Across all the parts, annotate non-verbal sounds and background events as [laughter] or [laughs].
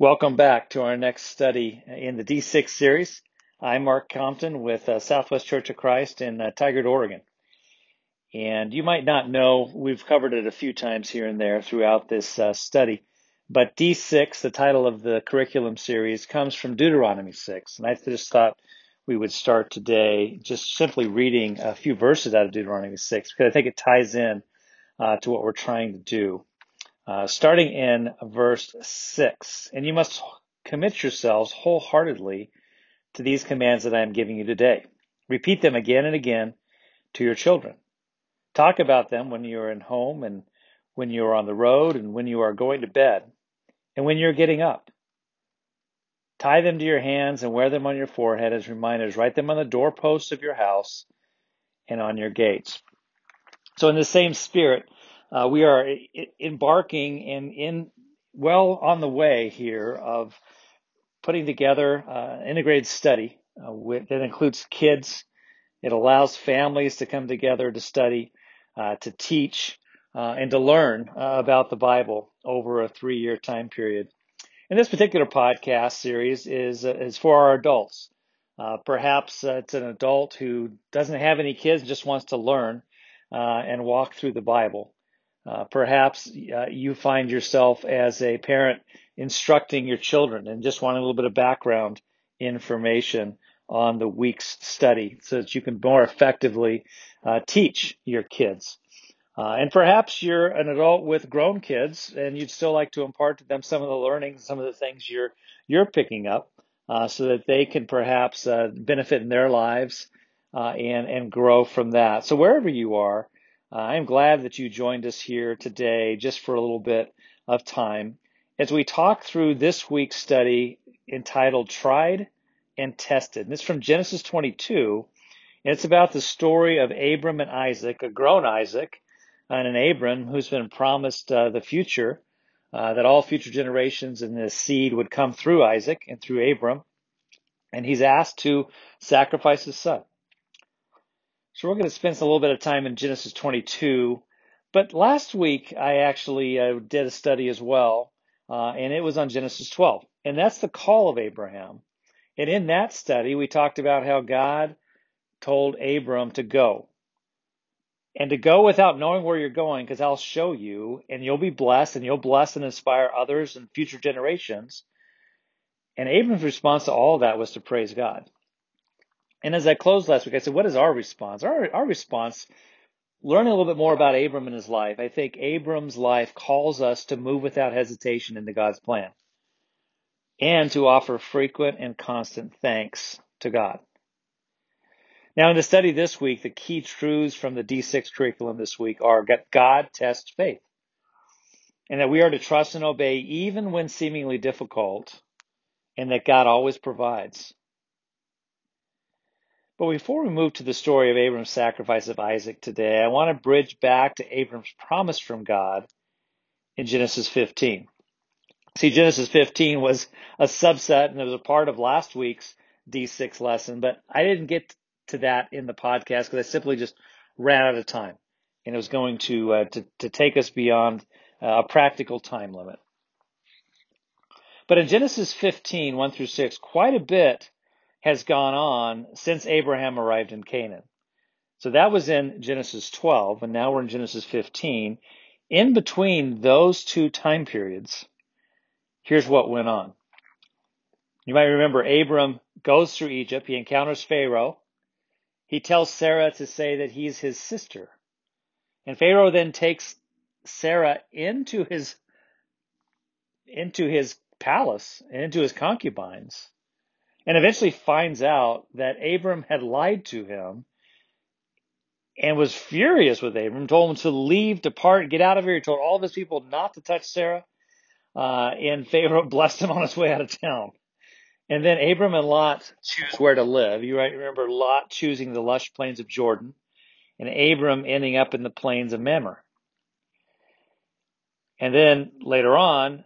Welcome back to our next study in the D6 series. I'm Mark Compton with uh, Southwest Church of Christ in uh, Tigard, Oregon. And you might not know, we've covered it a few times here and there throughout this uh, study, but D6, the title of the curriculum series, comes from Deuteronomy 6. And I just thought we would start today just simply reading a few verses out of Deuteronomy 6 because I think it ties in uh, to what we're trying to do. Uh, starting in verse 6. And you must commit yourselves wholeheartedly to these commands that I am giving you today. Repeat them again and again to your children. Talk about them when you are in home and when you are on the road and when you are going to bed and when you're getting up. Tie them to your hands and wear them on your forehead as reminders. Write them on the doorposts of your house and on your gates. So, in the same spirit, uh, we are embarking in, in well on the way here of putting together uh, an integrated study uh, with, that includes kids. It allows families to come together to study, uh, to teach, uh, and to learn uh, about the Bible over a three-year time period. And this particular podcast series is is for our adults. perhaps it's an adult who doesn't have any kids, just wants to learn and walk through the Bible. Uh, perhaps uh, you find yourself as a parent instructing your children and just want a little bit of background information on the week's study so that you can more effectively uh, teach your kids. Uh, and perhaps you're an adult with grown kids and you'd still like to impart to them some of the learnings, some of the things you're you're picking up, uh, so that they can perhaps uh, benefit in their lives and and grow from that. So wherever you are, uh, I'm glad that you joined us here today just for a little bit of time as we talk through this week's study entitled Tried and Tested. And it's from Genesis 22, and it's about the story of Abram and Isaac, a grown Isaac, and an Abram who's been promised uh, the future, uh, that all future generations and the seed would come through Isaac and through Abram. And he's asked to sacrifice his son. So we're going to spend a little bit of time in Genesis 22. But last week I actually uh, did a study as well, uh, and it was on Genesis 12. And that's the call of Abraham. And in that study, we talked about how God told Abram to go. And to go without knowing where you're going, because I'll show you, and you'll be blessed, and you'll bless and inspire others and future generations. And Abram's response to all that was to praise God. And as I closed last week, I said, what is our response? Our, our response, learning a little bit more about Abram and his life. I think Abram's life calls us to move without hesitation into God's plan and to offer frequent and constant thanks to God. Now, in the study this week, the key truths from the D6 curriculum this week are that God tests faith and that we are to trust and obey even when seemingly difficult and that God always provides. But before we move to the story of Abram's sacrifice of Isaac today, I want to bridge back to Abram's promise from God in Genesis 15. See, Genesis 15 was a subset and it was a part of last week's D6 lesson, but I didn't get to that in the podcast because I simply just ran out of time and it was going to, uh, to, to take us beyond uh, a practical time limit. But in Genesis 15, 1 through 6, quite a bit has gone on since Abraham arrived in Canaan. So that was in Genesis 12, and now we're in Genesis 15. In between those two time periods, here's what went on. You might remember Abram goes through Egypt. He encounters Pharaoh. He tells Sarah to say that he's his sister. And Pharaoh then takes Sarah into his, into his palace and into his concubines and eventually finds out that Abram had lied to him and was furious with Abram, told him to leave, depart, get out of here. He told all of his people not to touch Sarah. Uh, and Pharaoh [laughs] blessed him on his way out of town. And then Abram and Lot choose where to live. You remember Lot choosing the lush plains of Jordan and Abram ending up in the plains of Mamre. And then later on,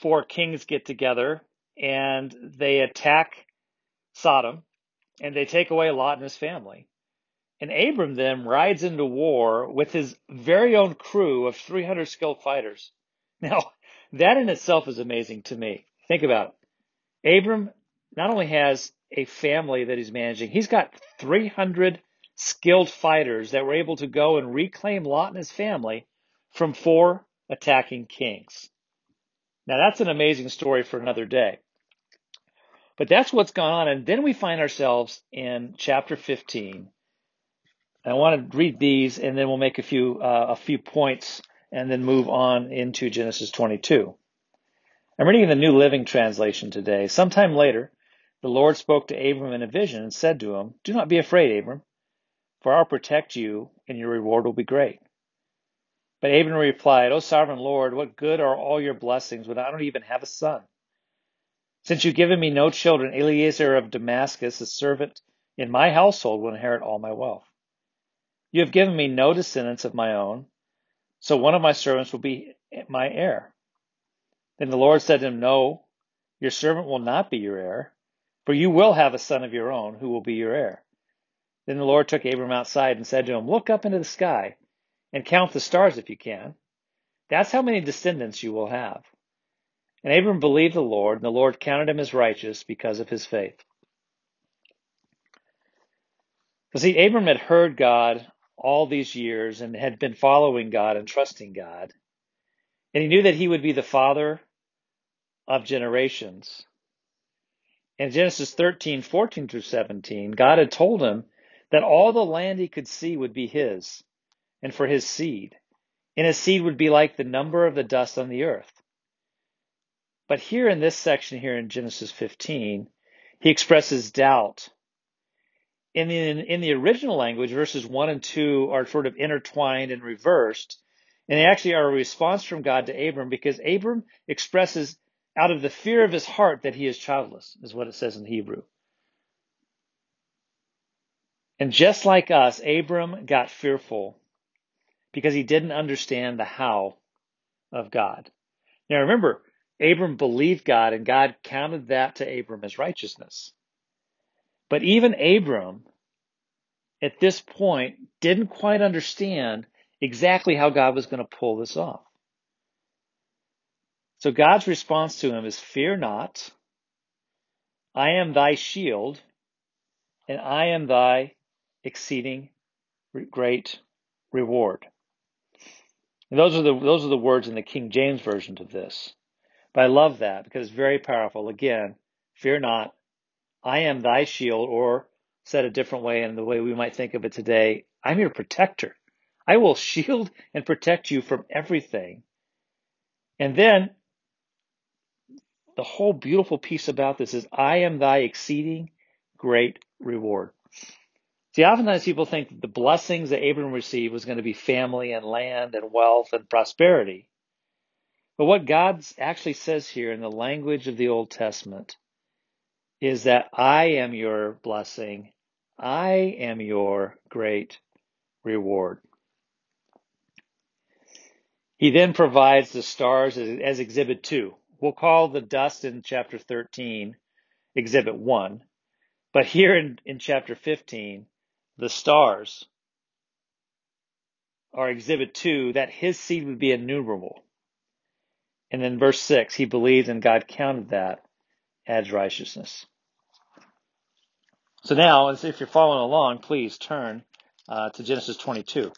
four kings get together and they attack Sodom, and they take away Lot and his family. And Abram then rides into war with his very own crew of 300 skilled fighters. [laughs] Now, that in itself is amazing to me. Think about it. Abram not only has a family that he's managing, he's got 300 skilled fighters that were able to go and reclaim Lot and his family from four attacking kings. Now that's an amazing story for another day. But that's what's gone on. And then we find ourselves in chapter 15. I want to read these and then we'll make a few, uh, a few points and then move on into Genesis 22. I'm reading the New Living Translation today. Sometime later, the Lord spoke to Abram in a vision and said to him, Do not be afraid, Abram, for I'll protect you and your reward will be great. But Abram replied, O sovereign Lord, what good are all your blessings when I don't even have a son? Since you've given me no children, Eliezer of Damascus, a servant in my household, will inherit all my wealth. You have given me no descendants of my own, so one of my servants will be my heir. Then the Lord said to him, No, your servant will not be your heir, for you will have a son of your own who will be your heir. Then the Lord took Abram outside and said to him, Look up into the sky and count the stars if you can. That's how many descendants you will have. And Abram believed the Lord, and the Lord counted him as righteous because of his faith. So see, Abram had heard God all these years and had been following God and trusting God. And he knew that he would be the father of generations. In Genesis 13, 14 through 17, God had told him that all the land he could see would be his and for his seed. And his seed would be like the number of the dust on the earth. But here in this section here in Genesis 15, he expresses doubt. In the, in the original language, verses 1 and 2 are sort of intertwined and reversed. And they actually are a response from God to Abram because Abram expresses out of the fear of his heart that he is childless, is what it says in Hebrew. And just like us, Abram got fearful because he didn't understand the how of God. Now remember, Abram believed God and God counted that to Abram as righteousness. But even Abram, at this point, didn't quite understand exactly how God was going to pull this off. So God's response to him is, Fear not, I am thy shield, and I am thy exceeding great reward. And those are the those are the words in the King James version of this. But I love that because it's very powerful. Again, fear not. I am thy shield, or said a different way in the way we might think of it today, I'm your protector. I will [laughs] shield and protect you from everything. And then the whole beautiful piece about this is I am thy exceeding great reward. See, oftentimes people think that the blessings that Abram received was going to be family and land and wealth and prosperity. But what God actually says here in the language of the Old Testament is that I am your blessing. I am your great reward. He then provides the stars as, as exhibit two. We'll call the dust in chapter 13 exhibit one. But here in, in chapter 15, the stars are exhibit two, that his seed would be innumerable. And then verse 6, he believed and God counted that as righteousness. So now, if you're following along, please turn uh, to Genesis 22.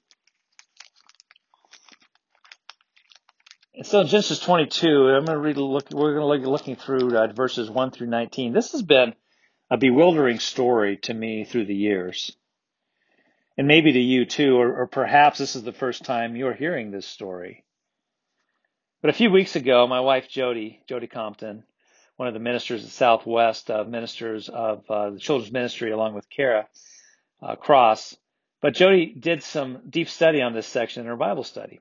And so in Genesis 22, I'm going to read. Look, we're going to look looking through uh, verses 1 through 19. This has been a bewildering story to me through the years, and maybe to you too, or, or perhaps this is the first time you're hearing this story. But a few weeks ago, my wife Jody, Jody Compton, one of the ministers at Southwest, uh, ministers of uh, the children's ministry, along with Kara uh, Cross. But Jody did some deep study on this section in her Bible study.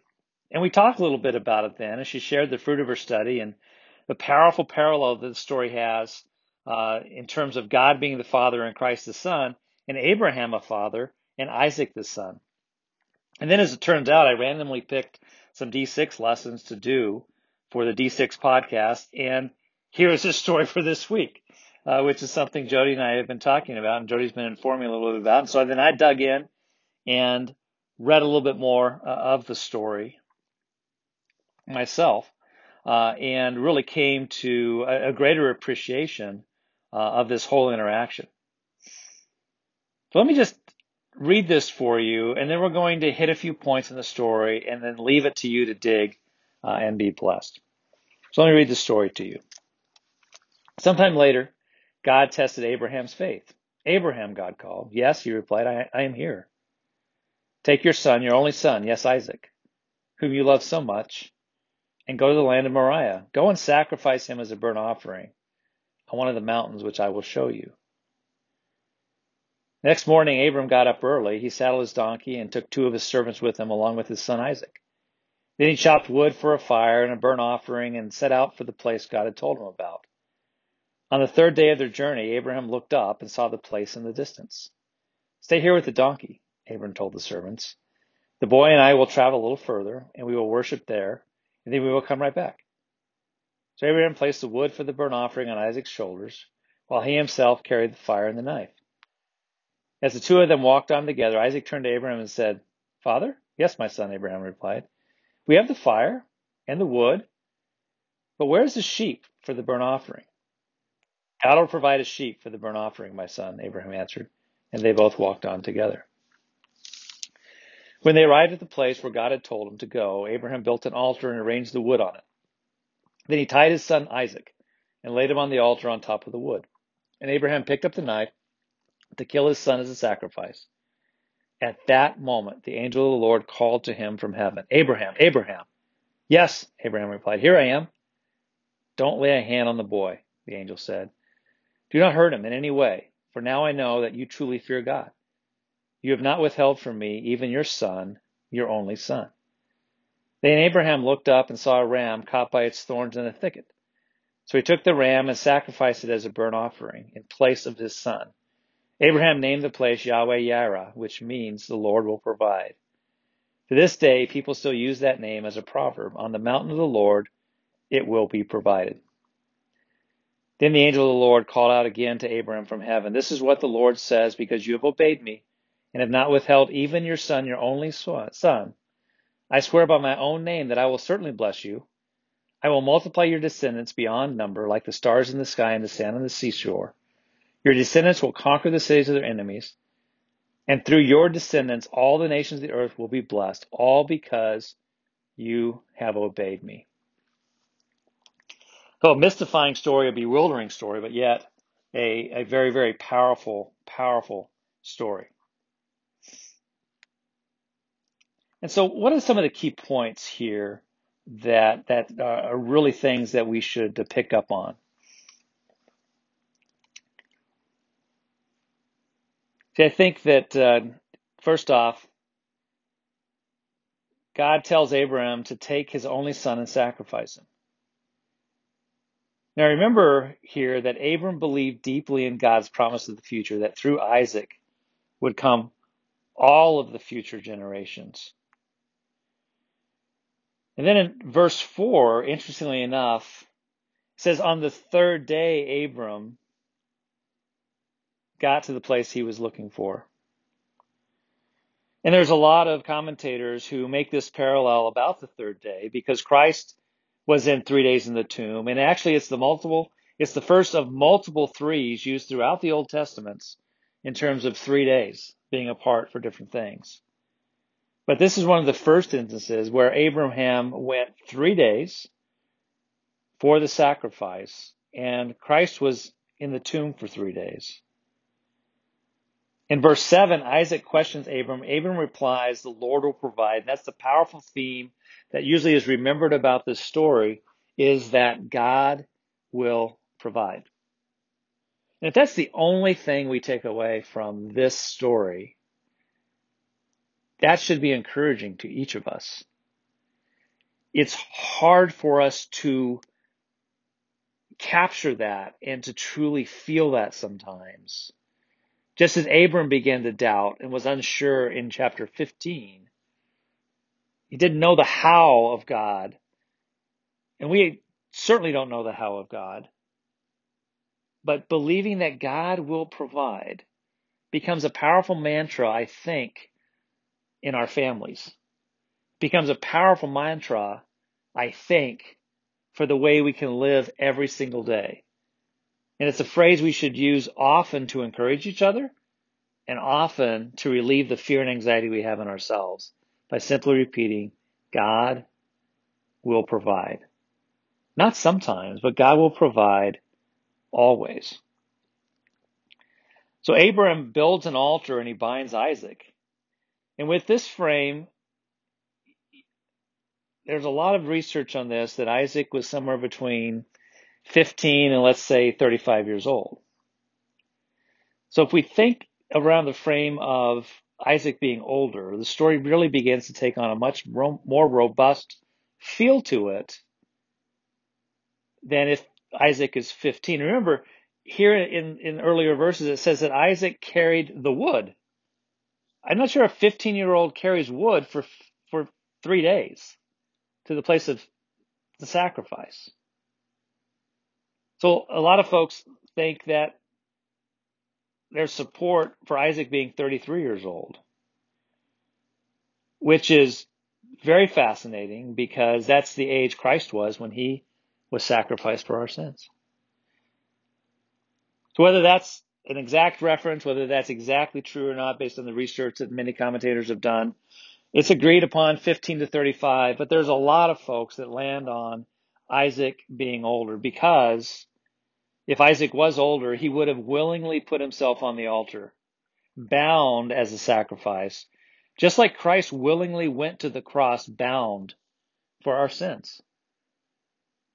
And we talked a little bit about it then, and she shared the fruit of her study and the powerful parallel that the story has uh, in terms of God being the Father and Christ the Son, and Abraham a father, and Isaac the son. And then, as it turns out, I randomly picked some D6 lessons to do for the D6 podcast. And here is the [laughs] story for this week, uh, which is something Jody and I have been talking about, and Jody's been informing a little bit about. And so then I dug in and read a little bit more uh, of the story myself. uh, and really came to a, a greater appreciation uh, of this whole interaction. So let me just read this for you, and then we're going to hit a few points in the story and then leave it to you to dig uh, and be blessed. So let me read the story to you. Sometime later, God tested Abraham's faith. Abraham, God called. Yes, he replied, I, I am here. Take your son, your only son, yes, Isaac, whom you love so much, and go to the land of Moriah. Go and sacrifice him as a burnt offering on one of the mountains which I will show you. Next morning, Abram got up early. He saddled his donkey and took two of his servants with him, along with his son Isaac. Then he chopped wood for a fire and a burnt offering and set out for the place God had told him about. On the third day of their journey, Abraham looked up and saw the place in the distance. Stay here with the donkey, Abram told the servants. The boy and I will travel a little further, and we will worship there, and then we will come right back. So Abraham placed the wood for the burnt offering on Isaac's shoulders, while he himself carried the fire and the knife. As the two of them walked on together, Isaac turned to Abraham and said, Father? Yes, my son, Abraham replied. We have the fire and the wood, but where's the sheep for the burnt offering? God will provide a sheep for the burnt offering, my son, Abraham answered, and they both walked on together. When they arrived at the place where God had told him to go, Abraham built an altar and arranged the wood on it. Then he tied his son Isaac and laid him on the altar on top of the wood. And Abraham picked up the knife to kill his son as a sacrifice. At that moment, the angel of the Lord called to him from heaven, Abraham, Abraham. Yes, Abraham replied, Here I am. Don't lay a hand on the boy, the angel said. Do not hurt him in any way, for now I know that you truly fear God. You have not withheld from me even your son, your only son. Then Abraham looked up and saw a ram caught by its thorns in a thicket. So he took the ram and sacrificed it as a burnt offering in place of his son. Abraham named the place Yahweh Yireh, which means the Lord will provide. To this day, people still use that name as a proverb. On the mountain of the Lord, it will be provided. Then the angel of the Lord called out again to Abraham from heaven, This is what the Lord says, because you have obeyed me and have not withheld even your son, your only son. I swear by my own name that I will certainly bless you. I will multiply your descendants beyond number, like the stars in the sky and the sand on the seashore. Your descendants will conquer the cities of their enemies. And through your descendants, all the nations of the earth will be blessed, all because you have obeyed me. So, a mystifying story, a bewildering story, but yet a, a very, very powerful, powerful story. And so, what are some of the key points here that that uh, are really things that we should pick up on? See, I think that uh, first off, God tells Abraham to take his only son and sacrifice him. Now remember here that Abram believed deeply in God's promise of the future, that through Isaac would come all of the future generations. And then in verse 4, interestingly enough, says, On the third day, Abram got to the place he was looking for. And there's a lot of commentators who make this parallel about the third day because Christ was in three days in the tomb. And actually, it's the multiple, it's the first of multiple threes used throughout the Old Testaments in terms of three days being apart for different things. But this is one of the first instances where Abraham went three days for the sacrifice, and Christ was in the tomb for three days. In verse 7, Isaac questions Abram. Abram replies, The Lord will provide. And that's the powerful theme that usually is remembered about this story is that God will provide. And if that's the only thing we take away from this story, that should be encouraging to each of us. It's hard for us to capture that and to truly feel that sometimes. Just as Abram began to doubt and was unsure in chapter 15, he didn't know the how of God. And we certainly don't know the how of God. But believing that God will provide becomes a powerful mantra, I think, in our families. Becomes a powerful mantra, I think, for the way we can live every single day. And it's a phrase we should use often to encourage each other and often to relieve the fear and anxiety we have in ourselves by simply repeating, God will provide. Not sometimes, but God will provide always. So Abraham builds an altar and he binds Isaac. And with this frame, there's a lot of research on this that Isaac was somewhere between 15 and let's say 35 years old. So if we think around the frame of Isaac being older, the story really begins to take on a much more robust feel to it than if Isaac is 15. Remember, here in, in earlier verses, it says that Isaac carried the wood. I'm not sure a 15 year old carries wood for, for three days to the place of the sacrifice. So a lot of folks think that there's support for Isaac being 33 years old, which is very fascinating because that's the age Christ was when he was sacrificed for our sins. So whether that's an exact reference, whether that's exactly true or not based on the research that many commentators have done, it's agreed upon 15 to 35, but there's a lot of folks that land on Isaac being older because if Isaac was older, he would have willingly put himself on the altar, bound as a sacrifice, just like Christ willingly went to the cross bound for our sins.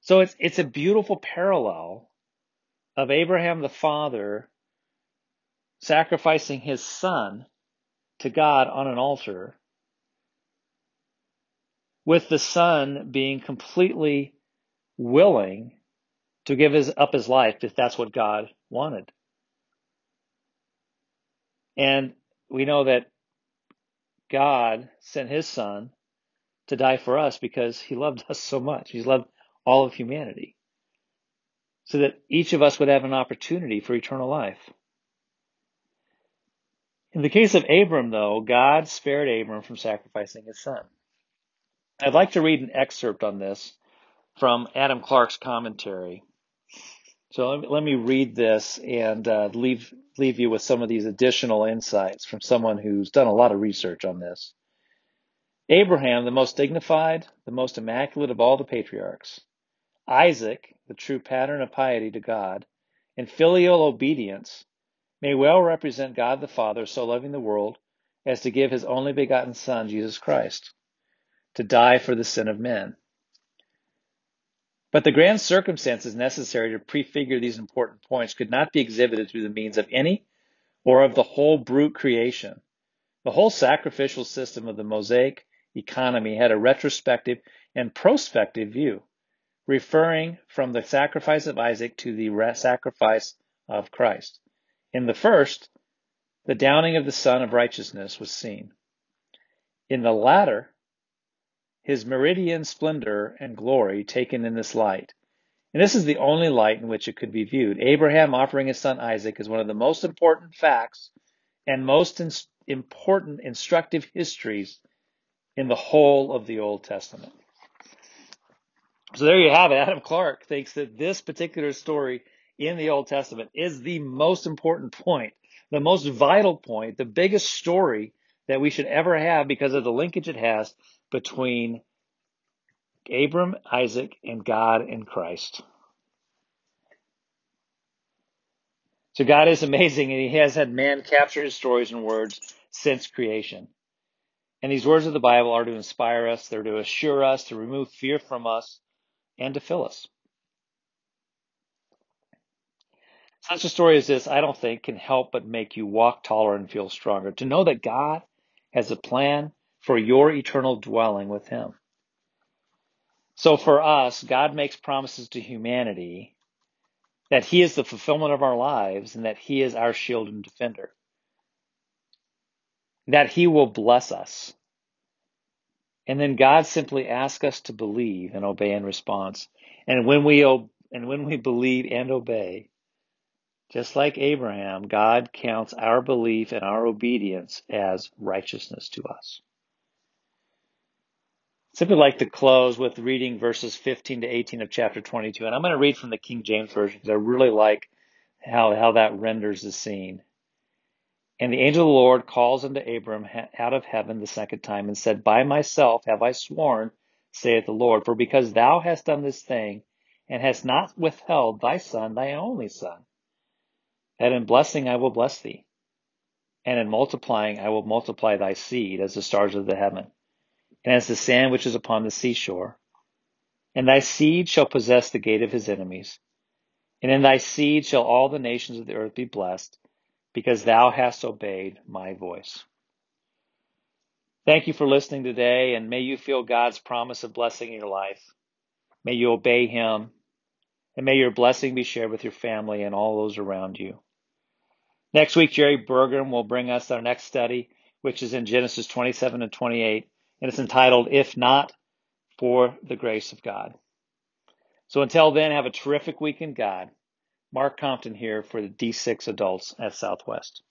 So it's, it's a beautiful parallel of Abraham the father sacrificing his son to God on an altar with the son being completely willing to give his, up his life if that's what God wanted. And we know that God sent his son to die for us because he loved us so much. He's loved all of humanity. So that each of us would have an opportunity for eternal life. In the case of Abram, though, God spared Abram from sacrificing his son. I'd like to read an excerpt on this from Adam Clarke's commentary. So let me, let me read this and uh, leave leave you with some of these additional insights from someone who's done a lot of research on this. Abraham, the most dignified, the most immaculate of all the patriarchs, Isaac, the true pattern of piety to God, and filial obedience may well represent God the Father so loving the world as to give his only begotten Son, Jesus Christ, to die for the sin of men. But the grand circumstances necessary to prefigure these important points could not be exhibited through the means of any or of the whole brute creation. The whole sacrificial system of the Mosaic economy had a retrospective and prospective view, referring from the sacrifice of Isaac to the sacrifice of Christ. In the first, the downing of the Sun of Righteousness was seen. In the latter, his meridian splendor and glory taken in this light. And this is the only light in which it could be viewed. Abraham offering his son Isaac is one of the most important facts and most ins- important instructive histories in the whole of the Old Testament. So there you have it. Adam Clarke thinks that this particular story in the Old Testament is the most important point, the most vital point, the biggest story that we should ever have because of the linkage it has between Abram, Isaac, and God and Christ. So God is amazing and he has had man capture his stories and words since creation. And these words of the Bible are to inspire us, they're to assure us, to remove fear from us, and to fill us. Such a story as this, I don't think, can help but make you walk taller and feel stronger. To know that God has a plan for your eternal dwelling with Him. So for us, God makes promises to humanity that He is the fulfillment of our lives and that He is our shield and defender. That He will bless us. And then God simply asks us to believe and obey in response. And when we, and when we believe and obey, just like Abraham, God counts our belief and our obedience as righteousness to us. Simply like to close with reading verses 15 to 18 of chapter 22. And I'm going to read from the King James Version because I really like how, how that renders the scene. And the angel of the Lord calls unto Abram out of heaven the second time and said, By myself have I sworn, saith the Lord, for because thou hast done this thing, and hast not withheld thy son, thy only son, that in blessing I will bless thee, and in multiplying I will multiply thy seed as the stars of the heaven and as the sand which is upon the seashore. And thy seed shall possess the gate of his enemies. And in thy seed shall all the nations of the earth be blessed, because thou hast obeyed my voice. Thank you for listening today, and may you feel God's promise of blessing in your life. May you obey him, and may your blessing be shared with your family and all those around you. Next week, Jerry Burgum will bring us our next study, which is in Genesis 27 and 28 and it's entitled If Not for the Grace of God. So until then, have a terrific week in God. Mark Compton here for the D6 adults at Southwest.